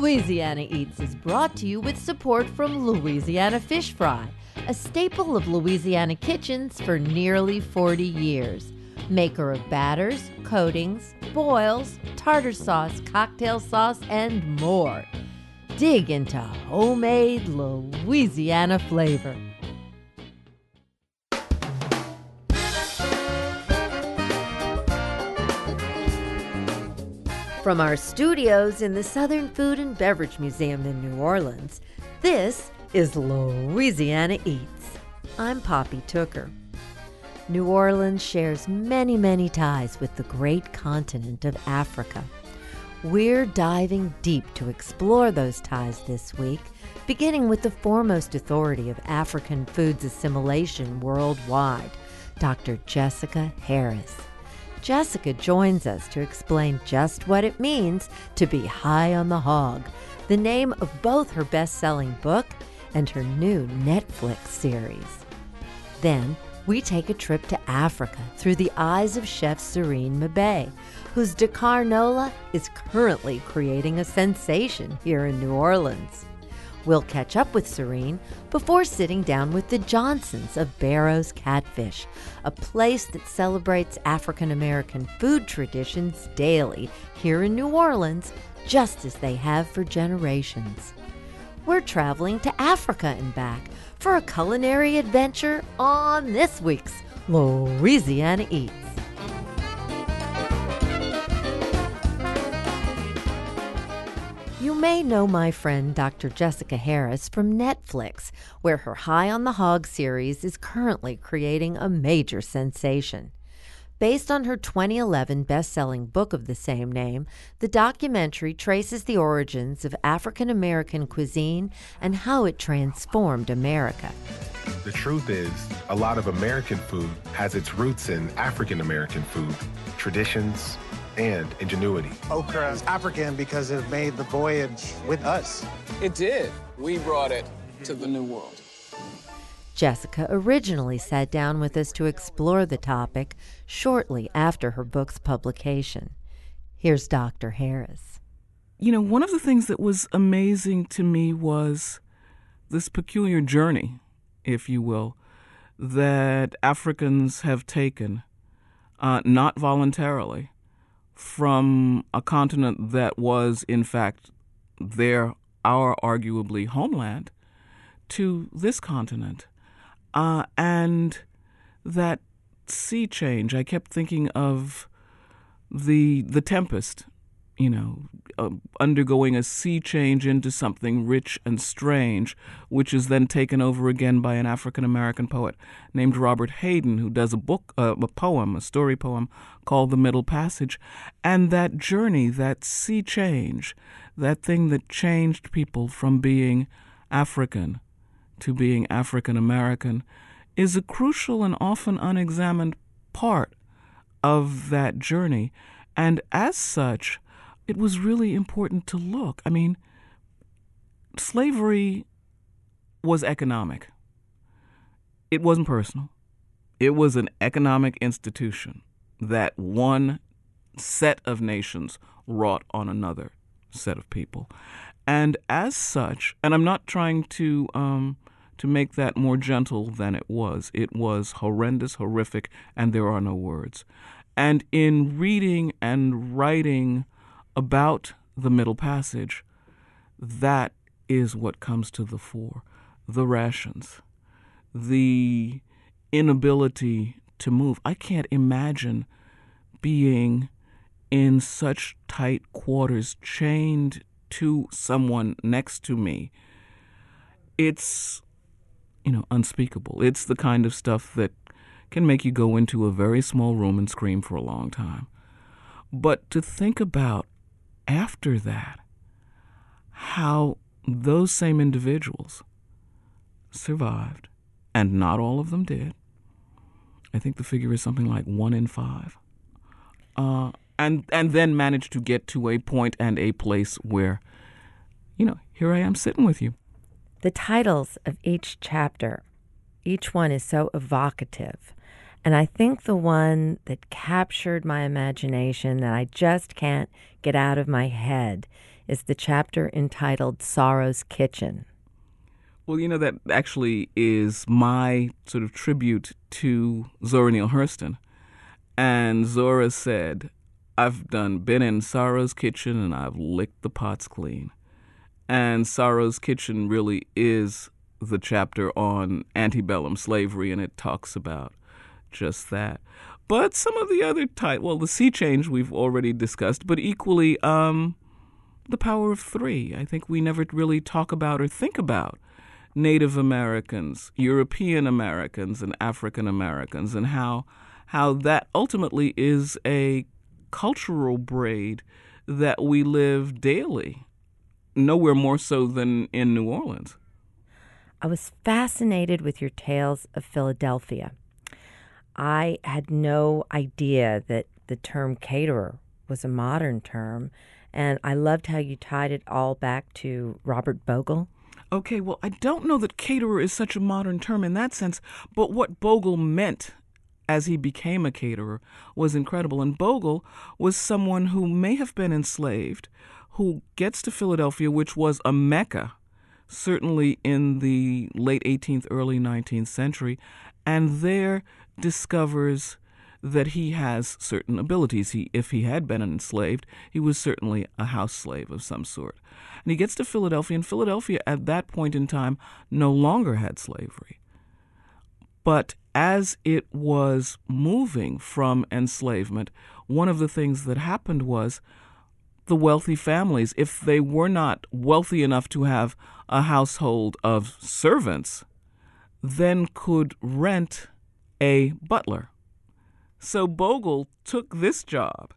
Louisiana Eats is brought to you with support from Louisiana Fish Fry, a staple of Louisiana kitchens for nearly 40 years. Maker of batters, coatings, boils, tartar sauce, cocktail sauce, and more. Dig into homemade Louisiana flavor. From our studios in the Southern Food and Beverage Museum in New Orleans, this is Louisiana Eats. I'm Poppy Tooker. New Orleans shares many, many ties with the great continent of Africa. We're diving deep to explore those ties this week, beginning with the foremost authority of African foods assimilation worldwide, Dr. Jessica Harris. Jessica joins us to explain just what it means to be high on the hog, the name of both her best selling book and her new Netflix series. Then, we take a trip to Africa through the eyes of chef Serigne Mbaye, whose Dakar Nola is currently creating a sensation here in New Orleans. We'll catch up with Serigne before sitting down with the Johnsons of Barrow's Catfish, a place that celebrates African American food traditions daily here in New Orleans, just as they have for generations. We're traveling to Africa and back for a culinary adventure on this week's Louisiana Eats. You may know my friend Dr. Jessica Harris from Netflix, where her High on the Hog series is currently creating a major sensation. Based on her 2011 best selling book of the same name, the documentary traces the origins of African American cuisine and how it transformed America. The truth is, a lot of American food has its roots in African American food, traditions, and ingenuity. Okra is African because it made the voyage with us. It did. We brought it to the New World. Jessica originally sat down with us to explore the topic shortly after her book's publication. Here's Dr. Harris. You know, one of the things that was amazing to me was this peculiar journey, if you will, that Africans have taken, uh, not voluntarily, from a continent that was, in fact, their, our arguably homeland, to this continent. Uh, and that sea change, I kept thinking of the the tempest you know, uh, undergoing a sea change into something rich and strange, which is then taken over again by an African American poet named Robert Hayden, who does a book, uh, a poem, a story poem called The Middle Passage. And that journey, that sea change, that thing that changed people from being African to being African American, is a crucial and often unexamined part of that journey. And as such, it was really important to look. I mean, slavery was economic, it wasn't personal. It was an economic institution that one set of nations wrought on another set of people. And as such, and I'm not trying to um, to make that more gentle than it was. It was horrendous, horrific, and there are no words. And in reading and writing about the Middle Passage, that is what comes to the fore the rations, the inability to move. I can't imagine being in such tight quarters, chained to someone next to me. It's, you know, unspeakable. It's the kind of stuff that can make you go into a very small room and scream for a long time. But to think about after that, how those same individuals survived, and not all of them did. I think the figure is something like one in five. Uh, and and then managed to get to a point and a place where, you know, here I am sitting with you. The titles of each chapter, each one is so evocative. And I think the one that captured my imagination that I just can't get out of my head is the chapter entitled Sorrow's Kitchen. Well, you know, that actually is my sort of tribute to Zora Neale Hurston. And Zora said, I've done been in Sorrow's kitchen and I've licked the pots clean. And Sorrow's Kitchen really is the chapter on antebellum slavery, and it talks about just that. But some of the other type, well, the sea change we've already discussed, but equally, um, the power of three. I think we never really talk about or think about Native Americans, European Americans, and African Americans, and how how that ultimately is a cultural braid that we live daily nowhere more so than in New Orleans. I was fascinated with your tales of Philadelphia. I had no idea that the term caterer was a modern term, and I loved how you tied it all back to Robert Bogle. Okay, well, I don't know that caterer is such a modern term in that sense, but what Bogle meant as he became a caterer was incredible. And Bogle was someone who may have been enslaved, who gets to Philadelphia, which was a mecca, certainly in the late 18th, early 19th century, and there discovers that he has certain abilities. He, if he had been an enslaved, he was certainly a house slave of some sort. And he gets to Philadelphia, and Philadelphia at that point in time no longer had slavery. But as it was moving from enslavement, one of the things that happened was the wealthy families, if they were not wealthy enough to have a household of servants, then could rent a butler. So Bogle took this job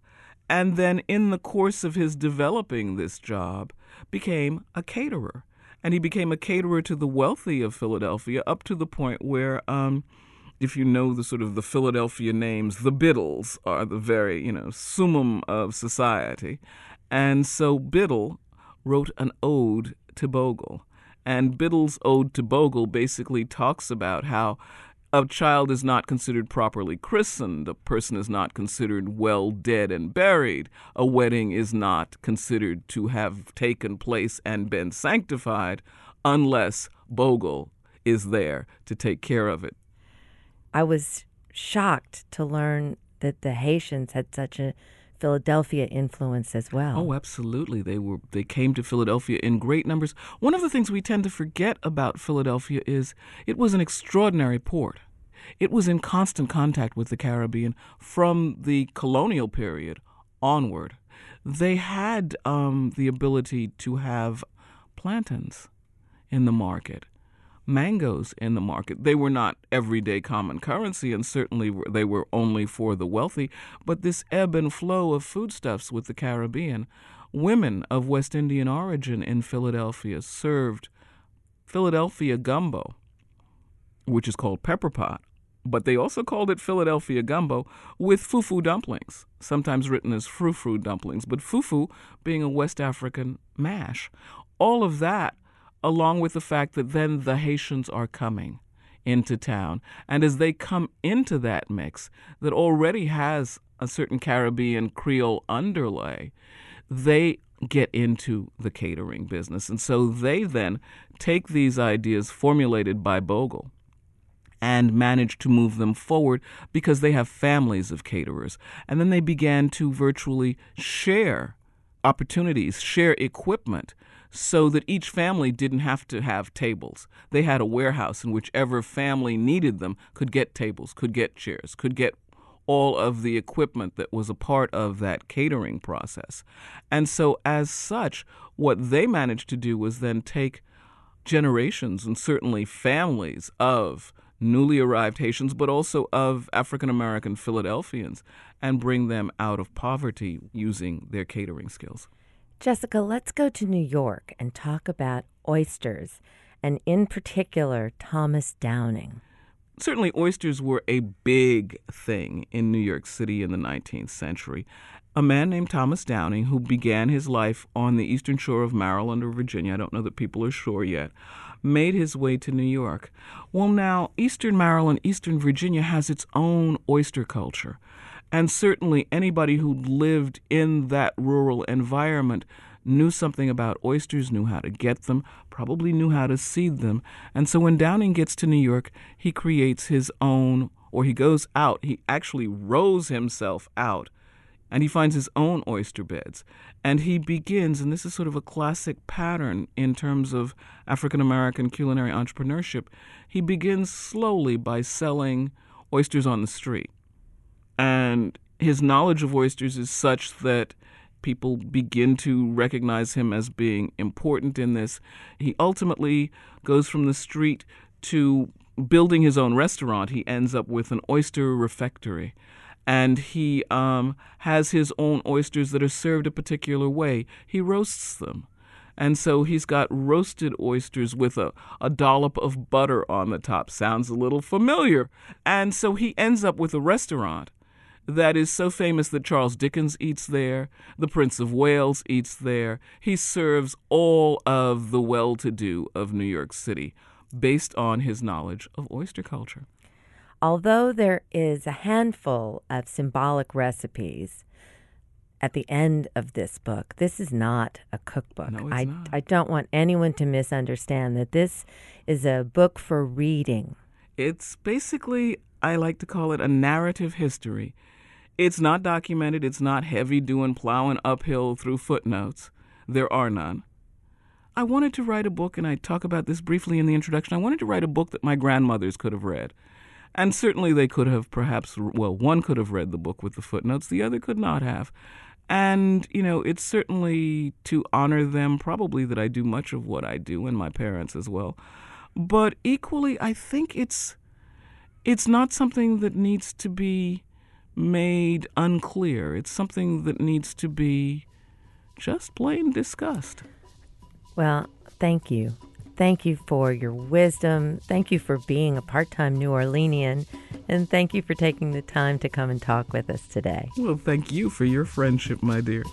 and then, in the course of his developing this job, became a caterer. And he became a caterer to the wealthy of Philadelphia up to the point where um, if you know the sort of the Philadelphia names, the Biddles are the very, you know, summum of society. And so Biddle wrote an ode to Bogle. And Biddle's ode to Bogle basically talks about how a child is not considered properly christened, a person is not considered well dead and buried, a wedding is not considered to have taken place and been sanctified unless Bogle is there to take care of it. I was shocked to learn that the Haitians had such a Philadelphia influence as well. Oh, absolutely. They were they came to Philadelphia in great numbers. One of the things we tend to forget about Philadelphia is it was an extraordinary port. It was in constant contact with the Caribbean from the colonial period onward. They had um, the ability to have plantains in the market mangoes in the market. They were not everyday common currency, and certainly they were only for the wealthy. But this ebb and flow of foodstuffs with the Caribbean, women of West Indian origin in Philadelphia served Philadelphia gumbo, which is called pepper pot. But they also called it Philadelphia gumbo with fufu dumplings, sometimes written as frou-frou dumplings, but fufu being a West African mash. All of that along with the fact that then the Haitians are coming into town. And as they come into that mix that already has a certain Caribbean Creole underlay, they get into the catering business. And so they then take these ideas formulated by Bogle and manage to move them forward because they have families of caterers. And then they began to virtually share opportunities, share equipment so that each family didn't have to have tables. They had a warehouse in whichever family needed them could get tables, could get chairs, could get all of the equipment that was a part of that catering process. And so, as such, what they managed to do was then take generations and certainly families of newly arrived Haitians, but also of African American Philadelphians, and bring them out of poverty using their catering skills. Jessica, let's go to New York and talk about oysters, and in particular, Thomas Downing. Certainly, oysters were a big thing in New York City in the 19th century. A man named Thomas Downing, who began his life on the eastern shore of Maryland or Virginia, I don't know that people are sure yet, made his way to New York. Well, now, eastern Maryland, eastern Virginia has its own oyster culture. And certainly anybody who lived in that rural environment knew something about oysters, knew how to get them, probably knew how to seed them. And so when Downing gets to New York, he creates his own, or he goes out, he actually rows himself out and he finds his own oyster beds. And he begins, and this is sort of a classic pattern in terms of African American culinary entrepreneurship, he begins slowly by selling oysters on the street. And his knowledge of oysters is such that people begin to recognize him as being important in this. He ultimately goes from the street to building his own restaurant. He ends up with an oyster refectory and he um, has his own oysters that are served a particular way. He roasts them. And so he's got roasted oysters with a, a dollop of butter on the top. Sounds a little familiar. And so he ends up with a restaurant that is so famous that Charles Dickens eats there, the Prince of Wales eats there. He serves all of the well to do of New York City based on his knowledge of oyster culture. Although there is a handful of symbolic recipes at the end of this book, this is not a cookbook. No, it's I, not. I don't want anyone to misunderstand that this is a book for reading. It's basically, I like to call it a narrative history. It's not documented, it's not heavy doing plowing uphill through footnotes. There are none. I wanted to write a book, and I talk about this briefly in the introduction. I wanted to write a book that my grandmothers could have read. And certainly they could have perhaps, well, one could have read the book with the footnotes, the other could not have. And, you know, it's certainly to honor them, probably that I do much of what I do, and my parents as well. But equally, I think it's it's not something that needs to be made unclear. It's something that needs to be just plain discussed. Well, thank you. Thank you for your wisdom. Thank you for being a part time New Orleanian. And thank you for taking the time to come and talk with us today. Well, thank you for your friendship, my dear.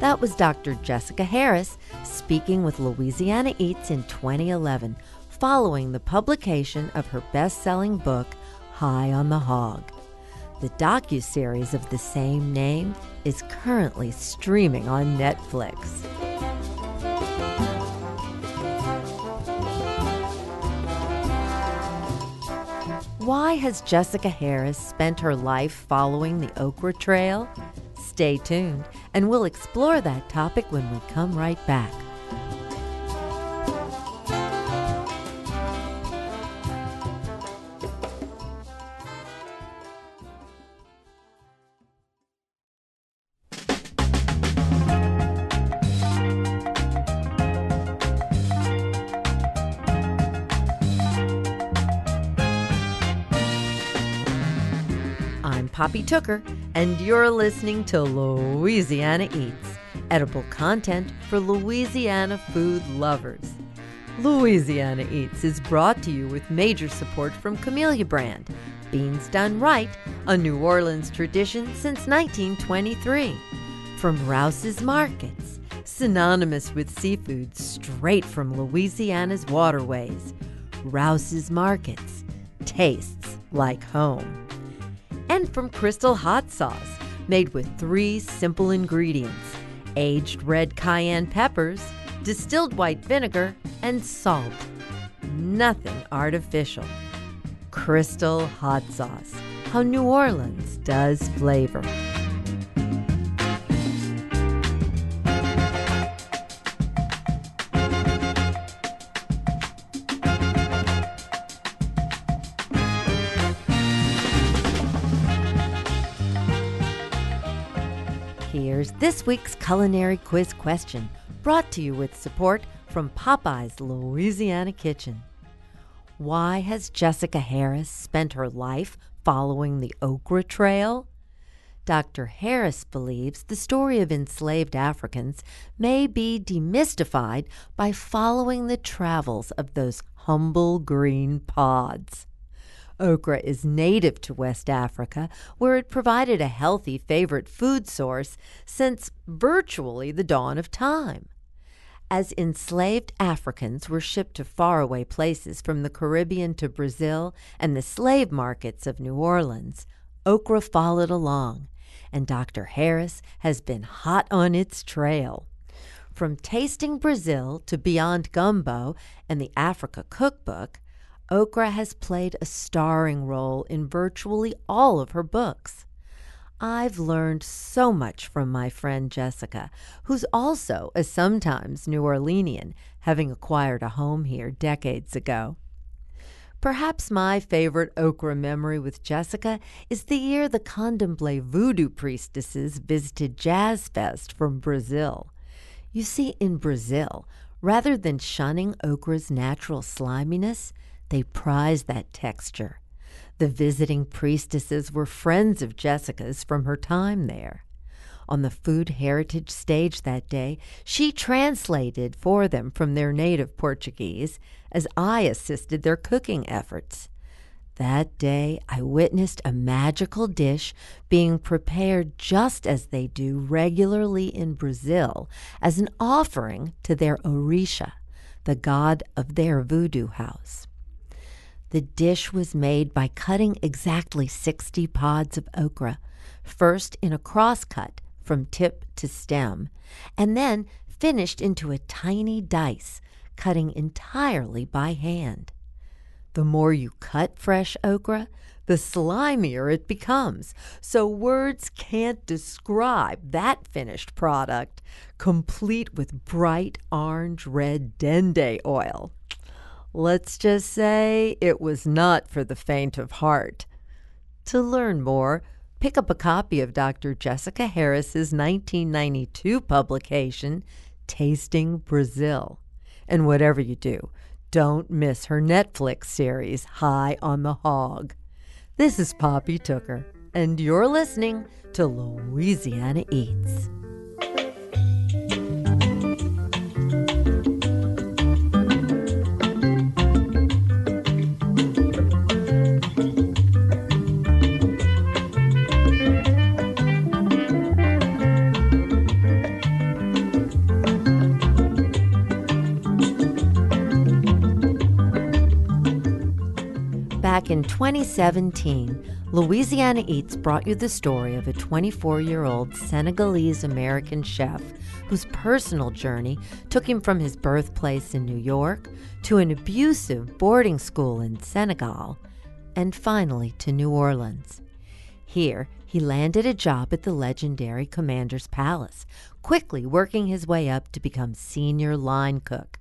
That was Dr. Jessica Harris speaking with Louisiana Eats in 2011 following the publication of her best-selling book High on the Hog. The docu-series of the same name is currently streaming on Netflix. Why has Jessica Harris spent her life following the Okra Trail? Stay tuned, and we'll explore that topic when we come right back. Poppy Tooker, and you're listening to Louisiana Eats, edible content for Louisiana food lovers. Louisiana Eats is brought to you with major support from Camellia Brand, beans done right, a New Orleans tradition since 1923. From Rouse's Markets, synonymous with seafood straight from Louisiana's waterways. Rouse's Markets tastes like home and from Crystal Hot Sauce, made with three simple ingredients aged red cayenne peppers, distilled white vinegar, and salt. Nothing artificial. Crystal Hot Sauce, how New Orleans does flavor. This week's culinary quiz question, brought to you with support from Popeye's Louisiana Kitchen. Why has Jessica Harris spent her life following the Okra Trail? Dr. Harris believes the story of enslaved Africans may be demystified by following the travels of those humble green pods. Okra is native to West Africa, where it provided a healthy favorite food source since virtually the dawn of time. As enslaved Africans were shipped to faraway places from the Caribbean to Brazil and the slave markets of New Orleans, okra followed along, and Dr. Harris has been hot on its trail. From Tasting Brazil to Beyond Gumbo and the Africa Cookbook, okra has played a starring role in virtually all of her books. I've learned so much from my friend Jessica, who's also a sometimes New Orleanian, having acquired a home here decades ago. Perhaps my favorite okra memory with Jessica is the year the Candomblé voodoo priestesses visited Jazz Fest from Brazil. You see, in Brazil, rather than shunning okra's natural sliminess, they prize that texture. The visiting priestesses were friends of Jessica's from her time there. On the Food Heritage stage that day, she translated for them from their native Portuguese as I assisted their cooking efforts. That day, I witnessed a magical dish being prepared just as they do regularly in Brazil as an offering to their Orisha, the god of their voodoo house. The dish was made by cutting exactly 60 pods of okra, first in a cross cut from tip to stem, and then finished into a tiny dice, cutting entirely by hand. The more you cut fresh okra, the slimier it becomes. So words can't describe that finished product, complete with bright orange red dende oil. Let's just say it was not for the faint of heart. To learn more, pick up a copy of Dr. Jessica Harris's 1992 publication, Tasting Brazil. And whatever you do, don't miss her Netflix series, High on the Hog. This is Poppy Tooker, and you're listening to Louisiana Eats. In 2017, Louisiana Eats brought you the story of a 24 year old Senegalese American chef whose personal journey took him from his birthplace in New York to an abusive boarding school in Senegal and finally to New Orleans. Here, he landed a job at the legendary Commander's Palace, quickly working his way up to become senior line cook.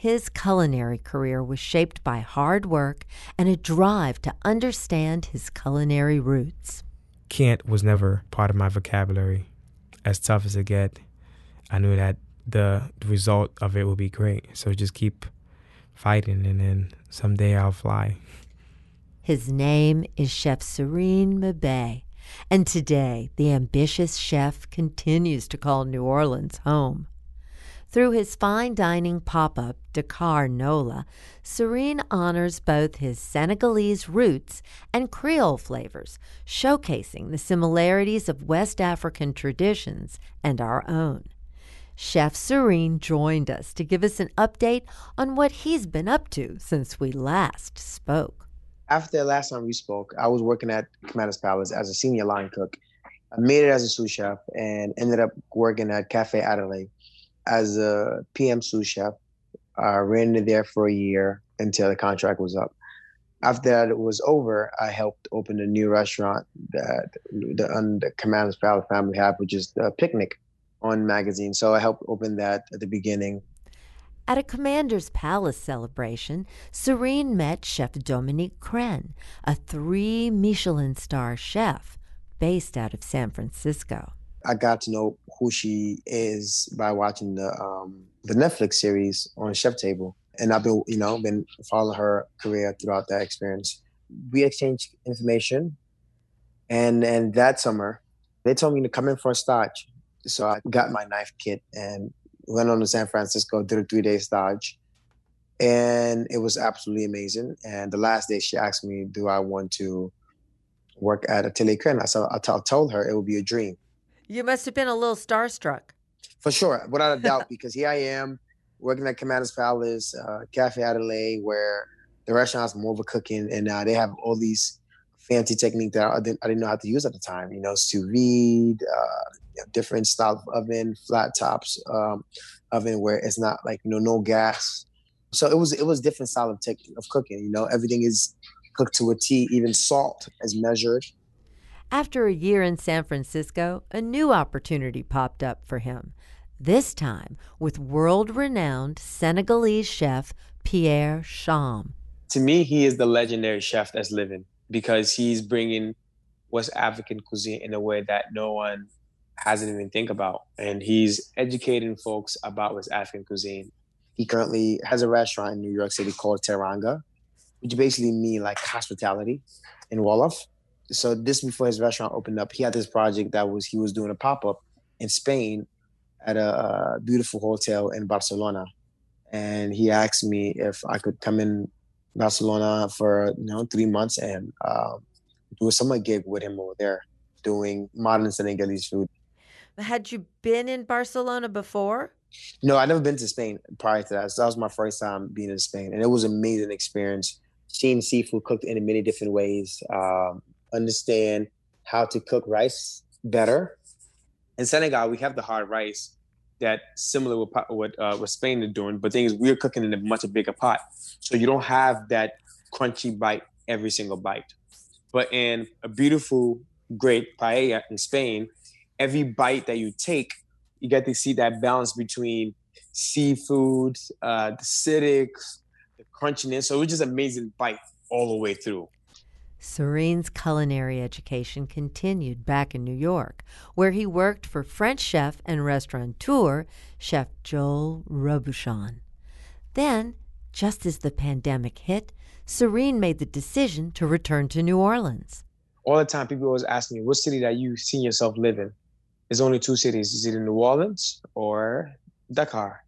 His culinary career was shaped by hard work and a drive to understand his culinary roots. Can't was never part of my vocabulary. As tough as it get, I knew that the result of it would be great. So just keep fighting, and then someday I'll fly. His name is Chef Serigne Mbaye, and today the ambitious chef continues to call New Orleans home. Through his fine dining pop up, Dakar Nola, Serigne honors both his Senegalese roots and Creole flavors, showcasing the similarities of West African traditions and our own. Chef Serigne joined us to give us an update on what he's been up to since we last spoke. After the last time we spoke, I was working at Commander's Palace as a senior line cook. I made it as a sous chef and ended up working at Cafe Adelaide as a PM sous chef. I ran it there for a year until the contract was up. After that it was over, I helped open a new restaurant that the, on the Commander's Palace family had, which is the Picnic on magazine. So I helped open that at the beginning. At a Commander's Palace celebration, Serigne met Chef Dominique Crenn, a three Michelin star chef based out of San Francisco. I got to know who she is by watching the um, the Netflix series on Chef Table, and I've been you know been following her career throughout that experience. We exchanged information, and and that summer they told me to come in for a stage. So I got my knife kit and went on to San Francisco, did a three day stage, and it was absolutely amazing. And the last day, she asked me, "Do I want to work at Atelier Crenn?" I said, I told her it would be a dream. You must have been a little starstruck. For sure, without a doubt, because here I am working at Commander's Palace, uh, Cafe Adelaide, where the restaurant's more of a cooking, and uh, they have all these fancy technique that I didn't, I didn't know how to use at the time. You know, sous vide, uh, you know, different style of oven, flat tops um, oven where it's not like you know no gas. So it was it was different style of of cooking. You know, everything is cooked to a T. Even salt is measured. After a year in San Francisco, a new opportunity popped up for him. This time with world renowned Senegalese chef Pierre Thiam. To me, he is the legendary chef that's living because he's bringing West African cuisine in a way that no one hasn't even think about. And he's educating folks about West African cuisine. He currently has a restaurant in New York City called Teranga, which basically means like hospitality in Wolof. So this before his restaurant opened up, he had this project that was he was doing a pop up in Spain at a, a beautiful hotel in Barcelona, and he asked me if I could come in Barcelona for you know three months and uh, do a summer gig with him over there, doing modern Senegalese food. Had you been in Barcelona before? No, I'd never been to Spain prior to that. So that was my first time being in Spain, and it was an amazing experience. Seeing seafood cooked in many different ways, um, understand how to cook rice better. In Senegal, we have the hard rice that similar with what uh, what Spain is doing, but thing is, we're cooking in a much bigger pot, so you don't have that crunchy bite every single bite. But in a beautiful, great paella in Spain, every bite that you take, you get to see that balance between seafood, uh, the acidics, the crunchiness. So it was just amazing bite all the way through. Serigne's culinary education continued back in New York, where he worked for French chef and restaurateur Chef Joel Robuchon. Then, just as the pandemic hit, Serigne made the decision to return to New Orleans. All the time, people always ask me, what city that you see yourself living? There's only two cities. Is either New Orleans or Dakar.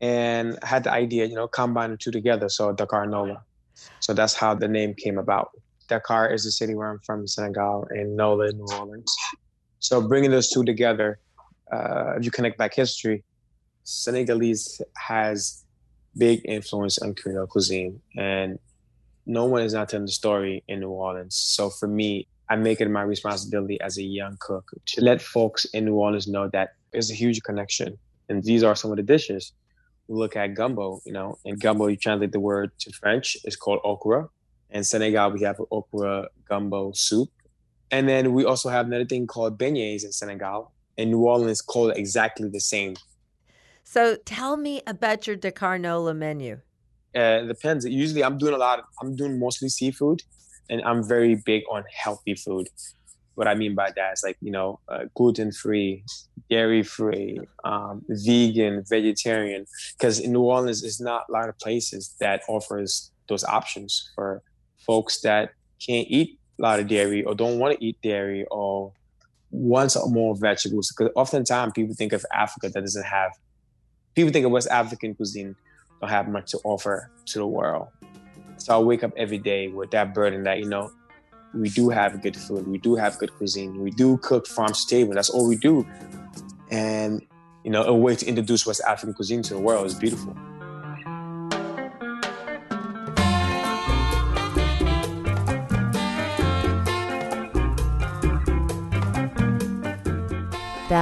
And I had the idea, you know, combine the two together. So Dakar Nola. So that's how the name came about. Dakar is the city where I'm from, Senegal, and Nola, New Orleans. So bringing those two together, uh, if you connect back history, Senegalese has big influence on Creole cuisine, and no one is not telling the story in New Orleans. So for me, I make it my responsibility as a young cook to let folks in New Orleans know that there's a huge connection, and these are some of the dishes. We look at gumbo, you know, and gumbo, you translate the word to French, it's called okra. In Senegal, we have okra gumbo soup. And then we also have another thing called beignets in Senegal. In New Orleans, called exactly the same. So tell me about your Dakar Nola menu. Uh, it depends. Usually, I'm doing a lot. Of, I'm doing mostly seafood, and I'm very big on healthy food. What I mean by that is like you know, uh, gluten free, dairy free, um, vegan, vegetarian. Because in New Orleans, there's not a lot of places that offers those options for folks that can't eat a lot of dairy or don't want to eat dairy or want more vegetables. Because oftentimes people think of Africa that doesn't have, people think of West African cuisine don't have much to offer to the world. So I wake up every day with that burden that, you know, we do have good food, we do have good cuisine, we do cook farm to table. That's all we do. And, you know, a way to introduce West African cuisine to the world is beautiful.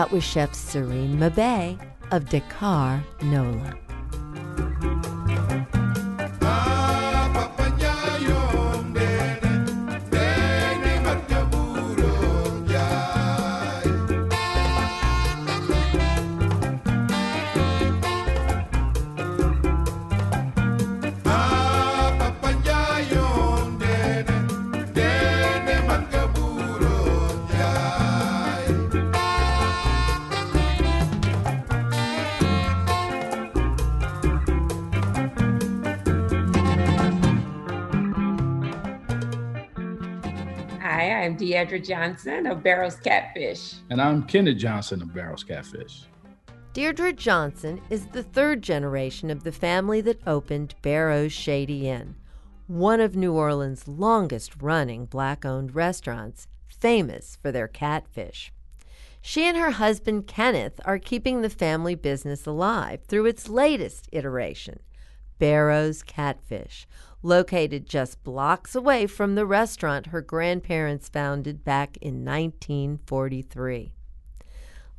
That was Chef Serigne Mbaye of Dakar, NOLA. Hi, Johnson of Barrows Catfish. And I'm Kenneth Johnson of Barrows Catfish. Deirdre Johnson is the third generation of the family that opened Barrow's Shady Inn, one of New Orleans' longest running black owned restaurants, famous for their catfish. She and her husband Kenneth are keeping the family business alive through its latest iteration, Barrow's Catfish, located just blocks away from the restaurant her grandparents founded back in 1943.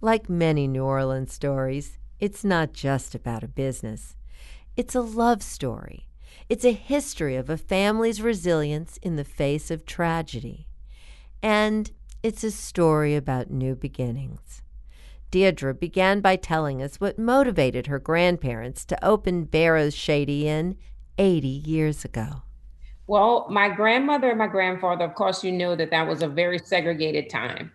Like many New Orleans stories, it's not just about a business. It's a love story. It's a history of a family's resilience in the face of tragedy. And it's a story about new beginnings. Deirdre began by telling us what motivated her grandparents to open Barrow's Shady Inn 80 years ago. Well, my grandmother and my grandfather, of course, you know that that was a very segregated time.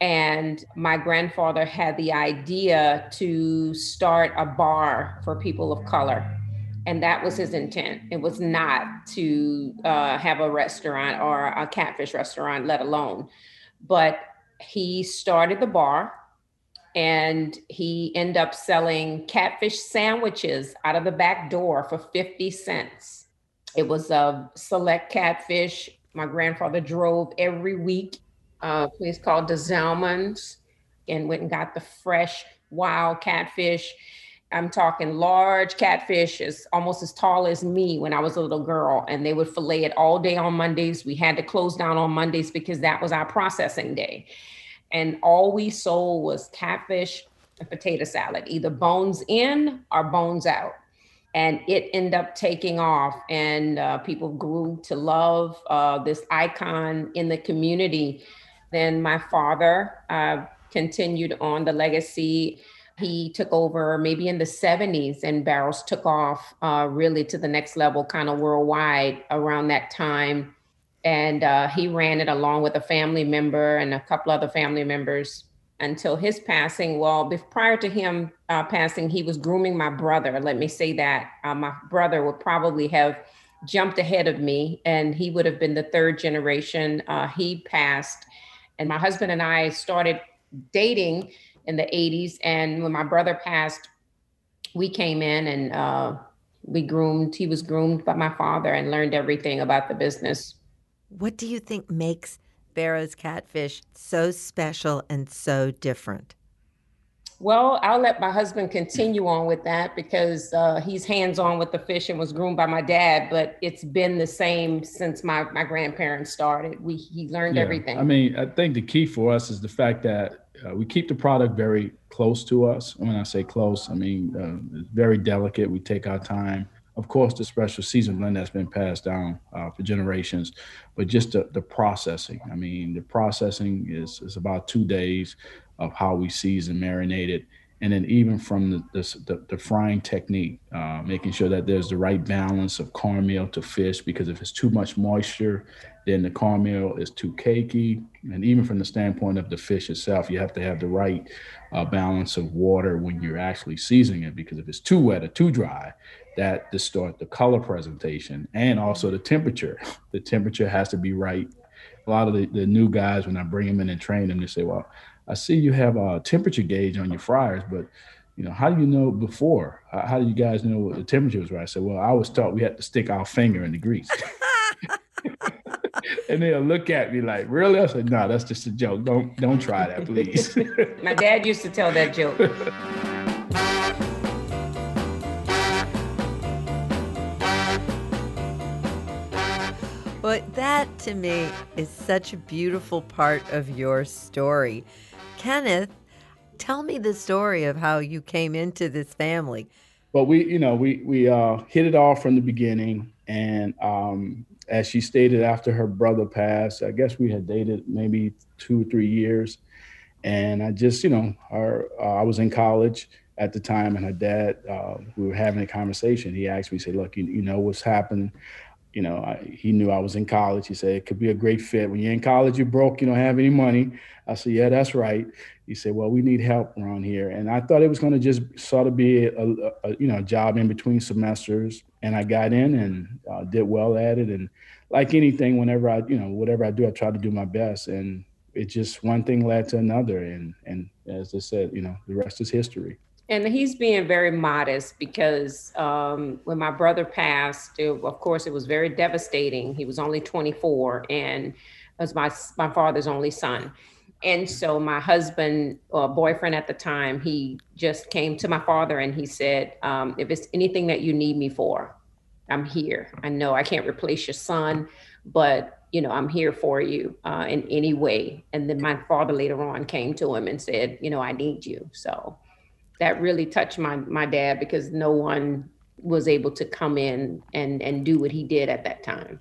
And my grandfather had the idea to start a bar for people of color. And that was his intent. It was not to uh, have a restaurant or a catfish restaurant, let alone. But he started the bar and he ended up selling catfish sandwiches out of the back door for 50 cents. It was a select catfish. My grandfather drove every week, uh, a place called the Zalmans, and went and got the fresh wild catfish. I'm talking large catfish, as almost as tall as me when I was a little girl, and they would fillet it all day on Mondays. We had to close down on Mondays because that was our processing day and all we sold was catfish and potato salad, either bones in or bones out. And it ended up taking off, and uh, people grew to love uh, this icon in the community. Then my father uh, continued on the legacy. He took over maybe in the 70s, and Barrow's took off uh, really to the next level, kind of worldwide around that time and uh, he ran it along with a family member and a couple other family members until his passing. Well, before, prior to him uh, passing, he was grooming my brother. Let me say that uh, my brother would probably have jumped ahead of me, and he would have been the third generation. Uh, he passed, and my husband and I started dating in the 80s. And when my brother passed, we came in and uh, we groomed. He was groomed by my father and learned everything about the business what do you think makes Barrow's catfish so special and so different? Well, I'll let my husband continue on with that because uh, he's hands on with the fish and was groomed by my dad. But it's been the same since my, my grandparents started. We he learned yeah. everything. I mean, I think the key for us is the fact that uh, we keep the product very close to us. When I say close, I mean uh, it's very delicate. We take our time of course, the special season blend that's been passed down uh, for generations, but just the, the processing. I mean, the processing is, is about two days of how we season, marinate it, and then even from the, the, the frying technique, uh, making sure that there's the right balance of cornmeal to fish, because if it's too much moisture, then the cornmeal is too cakey. And even from the standpoint of the fish itself, you have to have the right uh, balance of water when you're actually seasoning it, because if it's too wet or too dry, that distort the color presentation and also the temperature. The temperature has to be right. A lot of the, the new guys, when I bring them in and train them, they say, well, I see you have a temperature gauge on your fryers, but you know, how do you know before? How, how do you guys know what the temperature was right? I said, well, I was taught we had to stick our finger in the grease. and they'll look at me like, really? I said, no, that's just a joke. Don't don't try that, please. My dad used to tell that joke. that to me is such a beautiful part of your story. Kenneth, tell me the story of how you came into this family. Well, we, you know, we we uh, hit it off from the beginning, and um, as she stated, after her brother passed, I guess we had dated maybe two or three years, and I just, you know, our uh, I was in college at the time, and her dad, uh, we were having a conversation. He asked me, "Say, look, you, you know what's happened." You know, I, he knew I was in college. He said it could be a great fit. When you're in college, you're broke, you don't have any money. I said, yeah, that's right. He said, well, we need help around here, and I thought it was going to just sort of be a, a, you know job in between semesters. And I got in and uh, did well at it. And like anything, whenever I you know whatever I do, I try to do my best. And it just one thing led to another, and and as I said, you know, the rest is history and he's being very modest because um, when my brother passed, it, of course, it was very devastating. He was only 24 and was my my father's only son. And so my husband, or boyfriend at the time, he just came to my father and he said, um, "If it's anything that you need me for, I'm here. I know I can't replace your son, but you know, I'm here for you uh, in any way. And then my father later on came to him and said, you know, I need you. So that really touched my my dad because no one was able to come in and and do what he did at that time.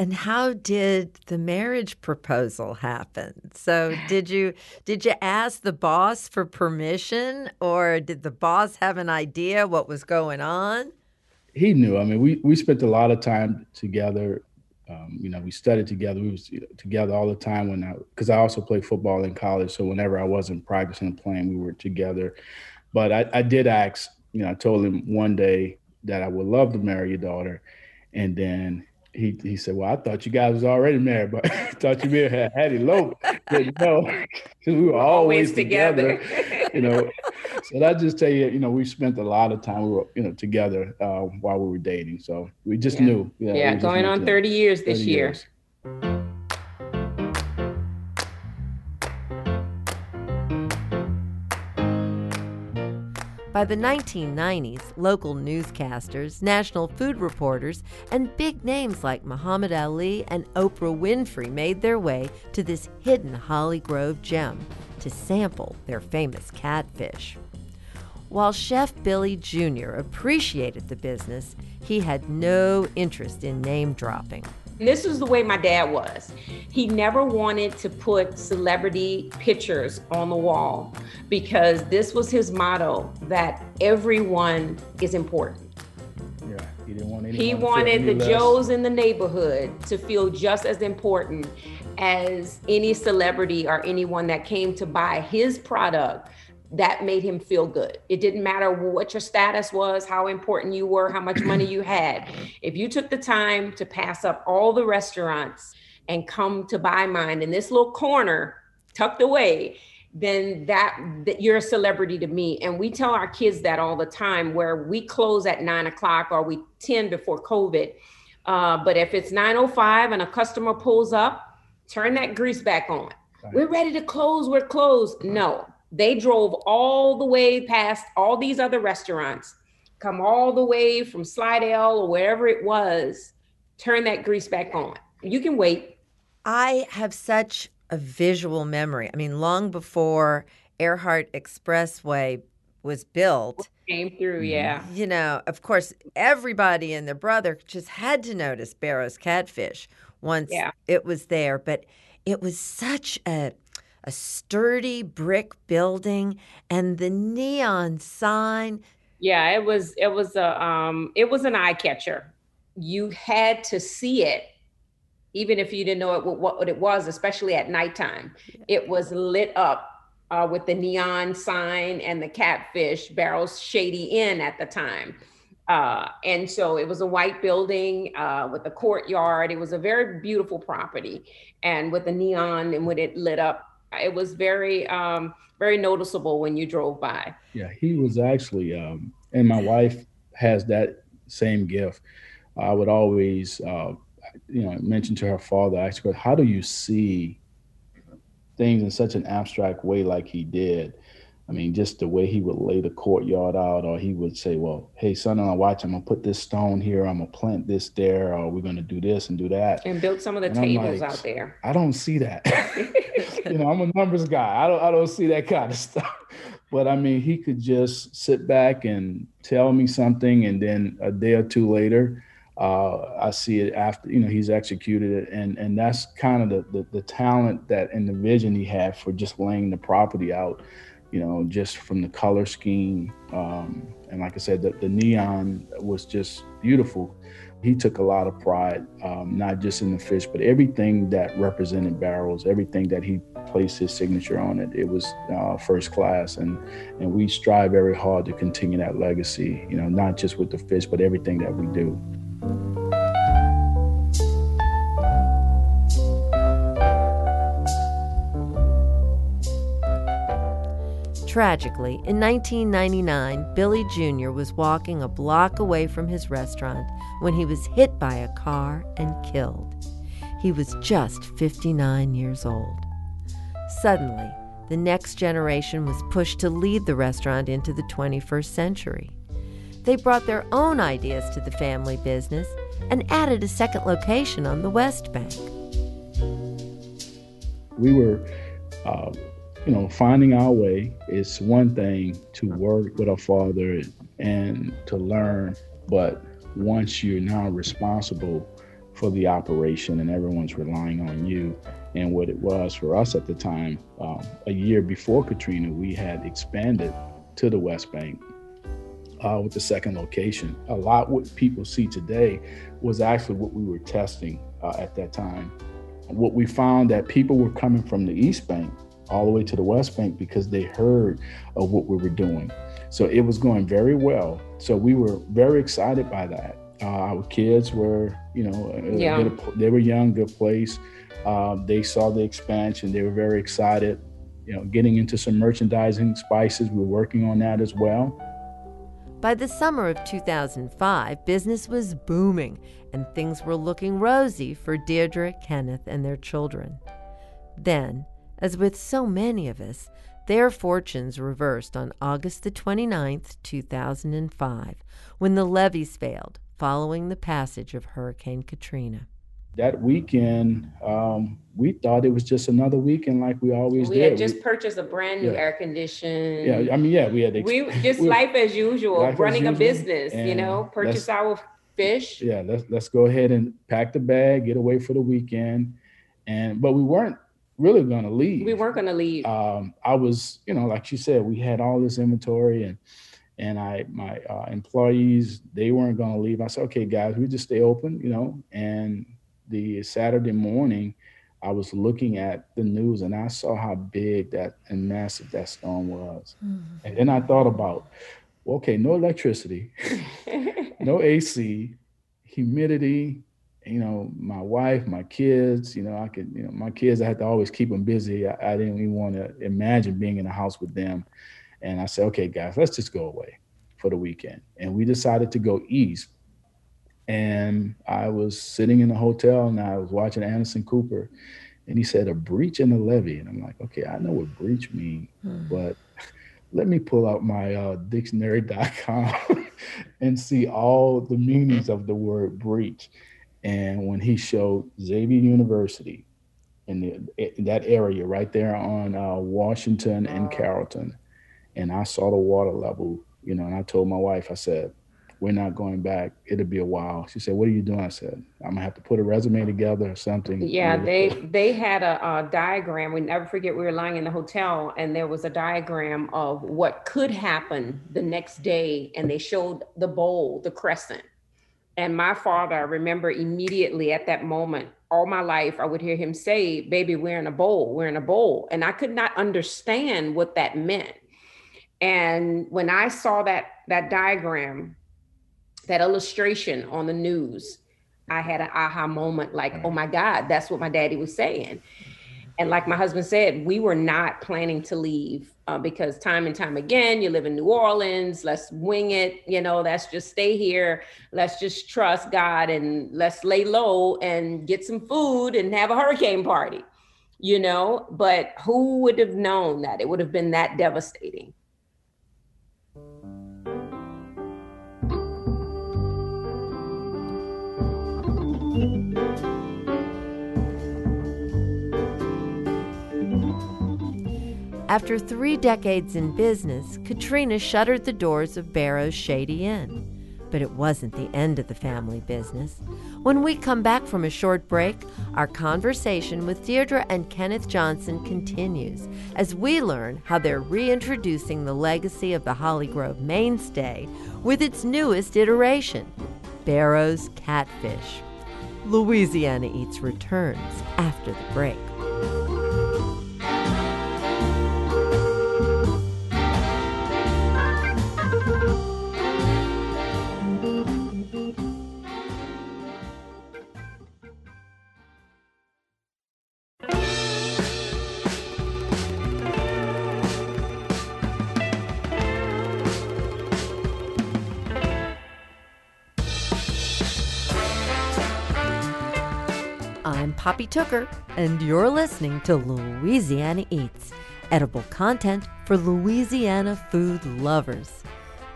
And how did the marriage proposal happen? So did you did you ask the boss for permission or did the boss have an idea what was going on? He knew. I mean, we we spent a lot of time together um, you know, we studied together. We was together all the time when I, because I also played football in college. So whenever I wasn't practicing and playing, we were together. But I, I did ask, you know, I told him one day that I would love to marry your daughter, and then he he said, "Well, I thought you guys was already married, but I thought you may have had eloped." you know, because we were always, always together. together. you know, so that just tell you, you know, we spent a lot of time we were, you know, together uh, while we were dating. So we just yeah. knew. Yeah, yeah going on thirty years this 30 year. Years. By the 1990s, local newscasters, national food reporters, and big names like Muhammad Ali and Oprah Winfrey made their way to this hidden Holly Grove gem to sample their famous catfish. While Chef Billy Jr. appreciated the business, he had no interest in name dropping. This is the way my dad was. He never wanted to put celebrity pictures on the wall because this was his motto that everyone is important. Yeah, he didn't want He wanted the less. Joes in the neighborhood to feel just as important as any celebrity or anyone that came to buy his product that made him feel good. It didn't matter what your status was, how important you were, how much money you had. If you took the time to pass up all the restaurants and come to buy mine in this little corner tucked away, then that, that you're a celebrity to me. And we tell our kids that all the time where we close at nine o'clock or we 10 before COVID. Uh, but if it's 905 and a customer pulls up, turn that grease back on. Right. We're ready to close, we're closed. No, they drove all the way past all these other restaurants, come all the way from Slidell or wherever it was, turn that grease back on. You can wait. I have such a visual memory. I mean, long before Earhart Expressway was built, came through, mm-hmm. yeah. You know, of course, everybody and their brother just had to notice Barrow's catfish once yeah. it was there, but it was such a a sturdy brick building and the neon sign. Yeah, it was it was a um it was an eye catcher. You had to see it even if you didn't know it, what, what it was, especially at nighttime. It was lit up uh, with the neon sign and the catfish Barrow's Shady Inn at the time. Uh, and so it was a white building uh, with a courtyard. It was a very beautiful property. And with the neon and when it lit up, it was very um, very noticeable when you drove by. Yeah, he was actually, um, and my wife has that same gift. I would always, uh, you know, mention to her father, ask her, "How do you see things in such an abstract way, like he did?" I mean, just the way he would lay the courtyard out, or he would say, "Well, hey, son, I watch. I'm gonna put this stone here. I'm gonna plant this there, or we're gonna do this and do that." And build some of the and tables like, out there. I don't see that. you know, I'm a numbers guy. I don't, I don't see that kind of stuff. But I mean, he could just sit back and tell me something, and then a day or two later, uh, I see it after. You know, he's executed it, and and that's kind of the, the the talent that and the vision he had for just laying the property out you know, just from the color scheme. Um, and like I said, the, the, neon was just beautiful. He took a lot of pride, um, not just in the fish, but everything that represented Barrow's, everything that he placed his signature on it. It was uh, first class, and and we strive very hard to continue that legacy. You know, not just with the fish, but everything that we do. Tragically, in 1999, Billy Jr. was walking a block away from his restaurant when he was hit by a car and killed. He was just 59 years old. Suddenly, the next generation was pushed to lead the restaurant into the 21st century. they brought their own ideas to the family business and added a second location on the West Bank. We were, uh, you know, finding our way. is one thing to work with our father and to learn, but once you're now responsible for the operation and everyone's relying on you, and what it was for us at the time, um, a year before Katrina, we had expanded to the West Bank uh, with the second location. A lot what people see today was actually what we were testing uh, at that time. What we found that people were coming from the East Bank all the way to the West Bank because they heard of what we were doing. So it was going very well. So we were very excited by that. Uh, our kids were, you know, yeah. they were young, good place. Uh, they saw the expansion. They were very excited. You know, getting into some merchandising spices. We're working on that as well. By the summer of 2005, business was booming and things were looking rosy for Deirdre, Kenneth, and their children. Then, as with so many of us, their fortunes reversed on August the 29th, 2005, when the levees failed following the passage of Hurricane Katrina that weekend, um, we thought it was just another weekend like we always we did. Had just we, purchased a brand new yeah. air condition. Yeah, I mean, yeah, we had. Ex- we just we, life as usual, life running as usual, a business. You know, purchase our fish. Yeah, let's let's go ahead and pack the bag, get away for the weekend, and but we weren't really going to leave. We weren't going to leave. Um, I was, you know, like you said, we had all this inventory and and I my uh, employees they weren't going to leave. I said, okay, guys, we just stay open, you know, and the Saturday morning, I was looking at the news and I saw how big that and massive that storm was. Mm-hmm. And then I thought about, okay, no electricity, no AC, humidity, you know, my wife, my kids, you know, I could, you know, my kids, I had to always keep them busy. I, I didn't even want to imagine being in the house with them. And I said, okay, guys, let's just go away for the weekend. And we decided to go east and I was sitting in the hotel and I was watching Anderson Cooper, and he said a breach in the levee, and I'm like, okay, I know what breach means, hmm. but let me pull out my uh, dictionary.com and see all the meanings of the word breach. And when he showed Xavier University in, the, in that area right there on uh, Washington and Carrollton, and I saw the water level, you know, and I told my wife, I said, we're not going back. It'll be a while. She said, "What are you doing?" I said, "I'm gonna have to put a resume together or something." Yeah, they they had a, a, diagram. We never forget. We were lying in the hotel, and there was a diagram of what could happen the next day, and they showed the bowl, the crescent. And my father, I remember immediately at that moment, all my life, I would hear him say, "Baby, we're in a bowl. We're in a bowl," and I could not understand what that meant. And when I saw that that diagram that illustration on the news, I had an aha moment like, mm. oh my God, that's what my daddy was saying. And like my husband said, we were not planning to leave uh, because time and time again, you live in New Orleans, let's wing it, you know, let's just stay here. Let's just trust God and let's lay low and get some food and have a hurricane party, you know. But who would have known that it would have been that devastating? After three decades in business, Katrina shuttered the doors of Barrow's Shady Inn. But it wasn't the end of the family business. When we come back from a short break, our conversation with Deirdre and Kenneth Johnson continues as we learn how they're reintroducing the legacy of the Holly Grove mainstay with its newest iteration, Barrow's Catfish. Louisiana Eats returns after the break. Poppy Tooker, and you're listening to Louisiana Eats, edible content for Louisiana food lovers.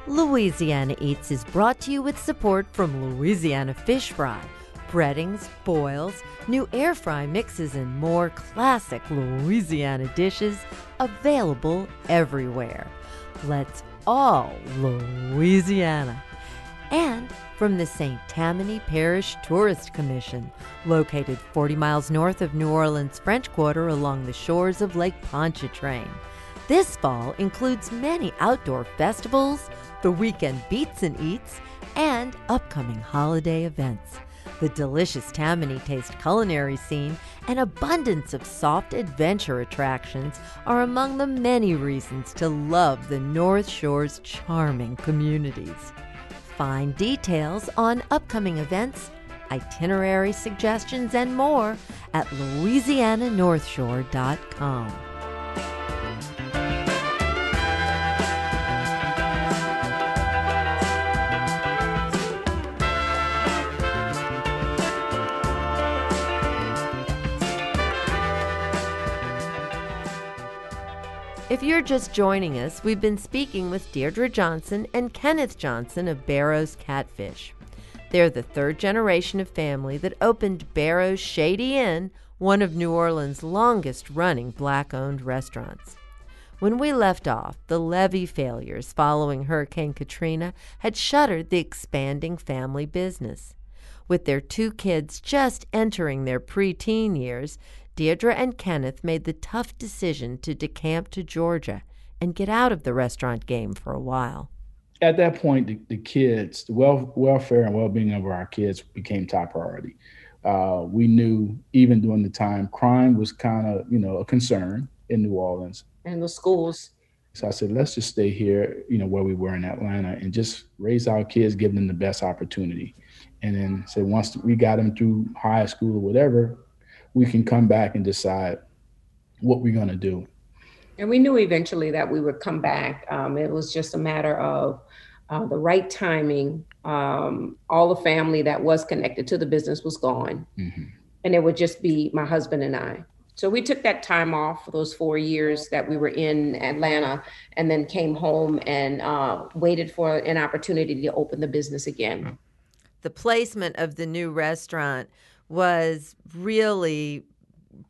Louisiana Eats is brought to you with support from Louisiana Fish Fry, breadings, boils, new air fry mixes, and more classic Louisiana dishes available everywhere. Let's all Louisiana. And from the St. Tammany Parish Tourist Commission, located 40 miles north of New Orleans French Quarter along the shores of Lake Pontchartrain. This fall includes many outdoor festivals, the weekend beats and eats, and upcoming holiday events. The delicious Tammany Taste culinary scene and abundance of soft adventure attractions are among the many reasons to love the North Shore's charming communities. Find details on upcoming events, itinerary suggestions, and more at louisiananorthshore.com. If you're just joining us, we've been speaking with Deirdre Johnson and Kenneth Johnson of Barrow's Catfish. They're the third generation of family that opened Barrow's Shady Inn, one of New Orleans' longest running black owned restaurants. When we left off, the levee failures following Hurricane Katrina had shuttered the expanding family business. With their two kids just entering their preteen years, Deirdre and Kenneth made the tough decision to decamp to Georgia and get out of the restaurant game for a while. At that point, the, the kids, the wel- welfare and well being of our kids became top priority. Uh, we knew even during the time crime was kind of, you know, a concern in New Orleans. And the schools. So I said, let's just stay here, you know, where we were in Atlanta and just raise our kids, give them the best opportunity. And then said, once we got them through high school or whatever, we can come back and decide what we're going to do. And we knew eventually that we would come back. Um, it was just a matter of uh, the right timing. Um, all the family that was connected to the business was gone. Mm-hmm. And it would just be my husband and I. So we took that time off for those four years that we were in Atlanta and then came home and uh, waited for an opportunity to open the business again. The placement of the new restaurant was really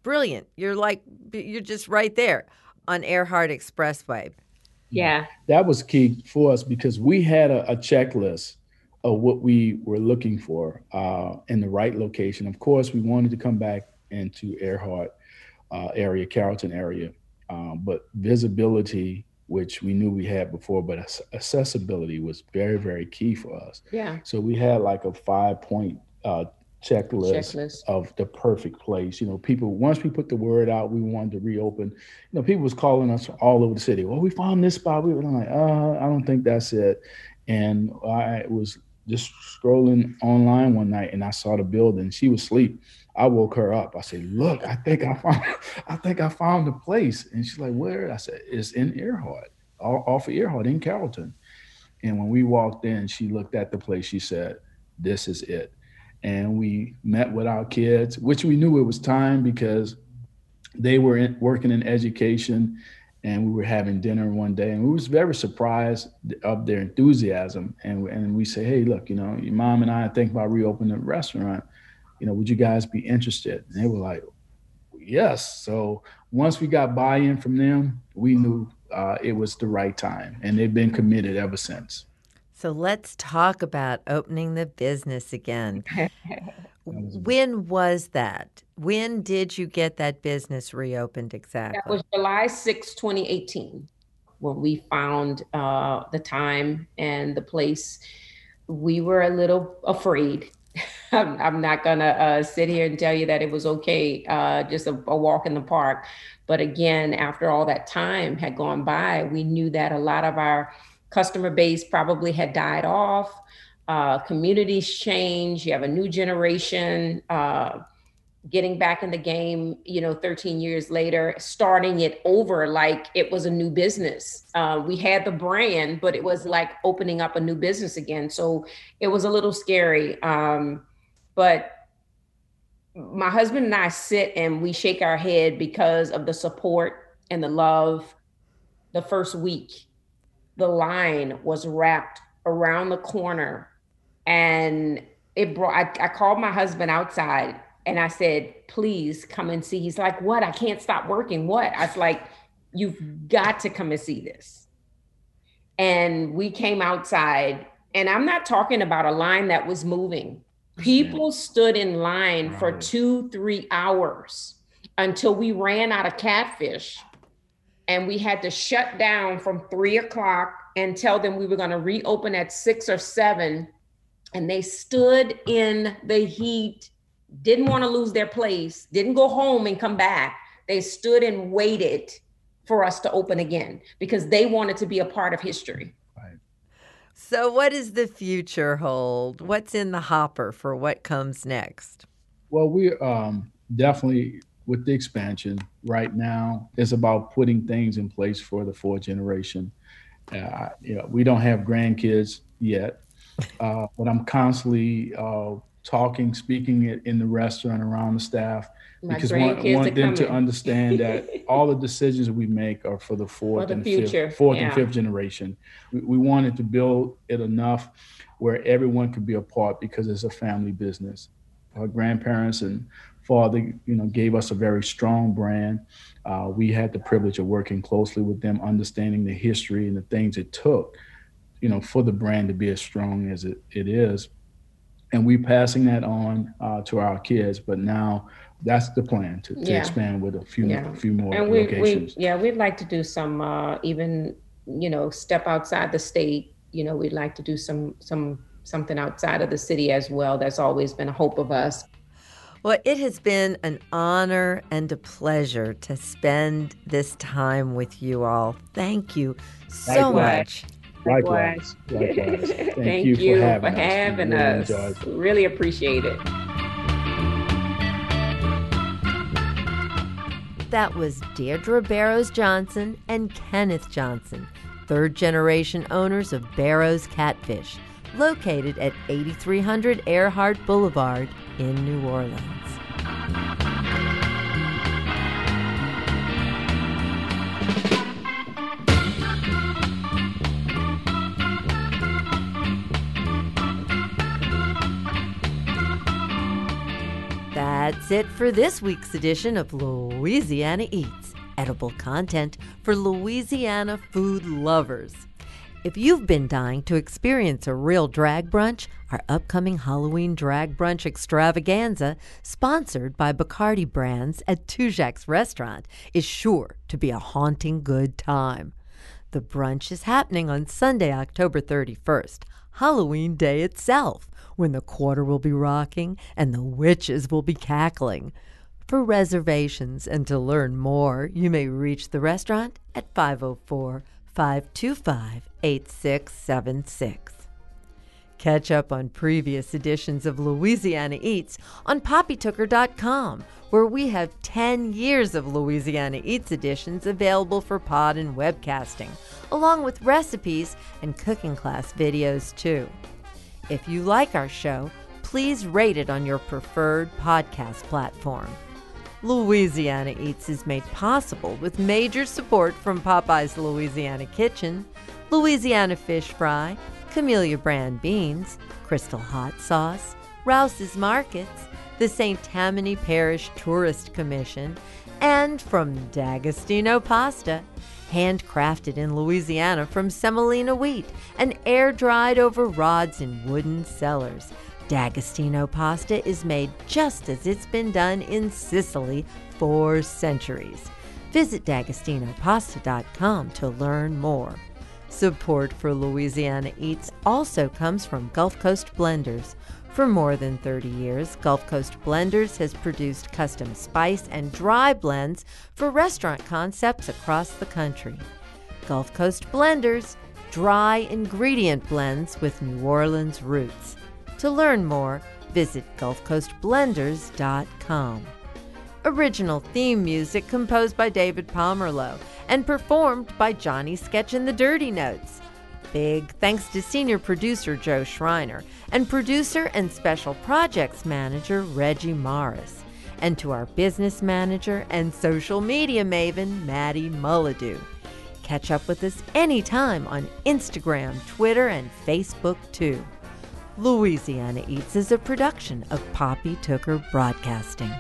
brilliant. You're like you're just right there on Earhart Expressway. Yeah. That was key for us because we had a, a checklist of what we were looking for uh, in the right location. Of course, we wanted to come back into Earhart uh, area, Carrollton area, um, but visibility, which we knew we had before, but accessibility was very, very key for us. Yeah. So we had like a five point uh, checklist, checklist, of the perfect place. You know, people once we put the word out, we wanted to reopen. You know, people was calling us all over the city. Well, we found this spot. We were like, uh, I don't think that's it. And I was just scrolling online one night and I saw the building. She was asleep. I woke her up. I said, "Look, I think I found, I think I found the place." And she's like, "Where?" I said, "It's in Earhart, off of Earhart in Carrollton." And when we walked in, she looked at the place. She said, "This is it." And we met with our kids, which we knew it was time because they were in, working in education and we were having dinner one day and we was very surprised of their enthusiasm. And, and we say hey look you know your mom and i think about reopening a restaurant. You know would you guys be interested? And they were like yes. So once we got buy-in from them we knew uh, it was the right time and they've been committed ever since so let's talk about opening the business again. when was that? When did you get that business reopened exactly? That was July 6, 2018, when we found uh, the time and the place. We were a little afraid. I'm, I'm, not going to uh, sit here and tell you that it was okay, uh, just a, a walk in the park. But again, after all that time had gone by, we knew that a lot of our customer base probably had died off. Uh, communities change. You have a new generation uh, getting back in the game. You know, 13 years later, starting it over like it was a new business. Uh, we had the brand, but it was like opening up a new business again. So it was a little scary. Um, but my husband and I sit and we shake our head because of the support and the love the first week the line was wrapped around the corner and it brought I, I called my husband outside and I said, please come and see. He's like, what? I can't stop working. What? I was like, you've got to come and see this. And we came outside, and I'm not talking about a line that was moving. People stood in line for two, three hours until we ran out of catfish. And we had to shut down from three o'clock and tell them we were going to reopen at six or seven. And they stood in the heat didn't want to lose their place, didn't go home and come back. They stood and waited for us to open again because they wanted to be a part of history. Right. So, what does the future hold? What's in the hopper for what comes next? Well, we um, definitely with the expansion right now it's about putting things in place for the fourth generation. Uh, you know, we don't have grandkids yet, uh, but I'm constantly uh, talking, speaking it in the restaurant around the staff My because want, want them coming. to understand that all the decisions we make are for the fourth for the and future. fifth, fourth yeah. and fifth generation. We, we wanted to build it enough where everyone could be a part because it's a family business. Our grandparents and father, you know, gave us a very strong brand. Uh, we had the privilege of working closely with them, understanding the history and the things it took, you know, for the brand to be as strong as it, it is and we're passing that on uh, to our kids. But now that's the plan to, to yeah. expand with a few yeah. a few more and we, locations. We, yeah, we'd like to do some uh, even you know step outside the state. You know, we'd like to do some some something outside of the city as well. That's always been a hope of us. Well, it has been an honor and a pleasure to spend this time with you all. Thank you so much. Likewise. Likewise. Thank, Thank you, you, for having, for having us. us. Really, really appreciate it. That was Deirdre Barrows Johnson and Kenneth Johnson, third generation owners of Barrow's Catfish, located at 8300 Earhart Boulevard in New Orleans. That's it for this week's edition of Louisiana Eats, edible content for Louisiana food lovers. If you've been dying to experience a real drag brunch, our upcoming Halloween drag brunch extravaganza, sponsored by Bacardi Brands at Tujague's restaurant, is sure to be a haunting good time. The brunch is happening on Sunday, October 31st, Halloween Day itself when the quarter will be rocking and the witches will be cackling. For reservations and to learn more, you may reach the restaurant at 504 525 8676. Catch up on previous editions of Louisiana Eats on poppytooker.com, where we have 10 years of Louisiana Eats editions available for pod and webcasting, along with recipes and cooking class videos, too. If you like our show, please rate it on your preferred podcast platform. Louisiana Eats is made possible with major support from Popeye's Louisiana Kitchen, Louisiana Fish Fry, Camellia Brand Beans, Crystal Hot Sauce, Rouse's Markets, the St. Tammany Parish Tourist Commission, and from D'Agostino Pasta handcrafted in Louisiana from semolina wheat and air dried over rods in wooden cellars. D'Agostino pasta is made just as it's been done in Sicily for centuries. Visit d'agostinopasta.com to learn more. Support for Louisiana Eats also comes from Gulf Coast Blenders for more than 30 years, Gulf Coast Blenders has produced custom spice and dry blends for restaurant concepts across the country. Gulf Coast Blenders, dry ingredient blends with New Orleans roots. To learn more, visit GulfCoastBlenders.com. Original theme music composed by David Pomerleau and performed by Johnny Sketch and the Dirty Notes. Big thanks to senior producer Joe Schreiner and producer and special projects manager Reggie Morris, and to our business manager and social media maven Maddie Mulladoo. catch up with us anytime on Instagram, Twitter, and Facebook too. Louisiana Eats is a production of Poppy Tooker Broadcasting.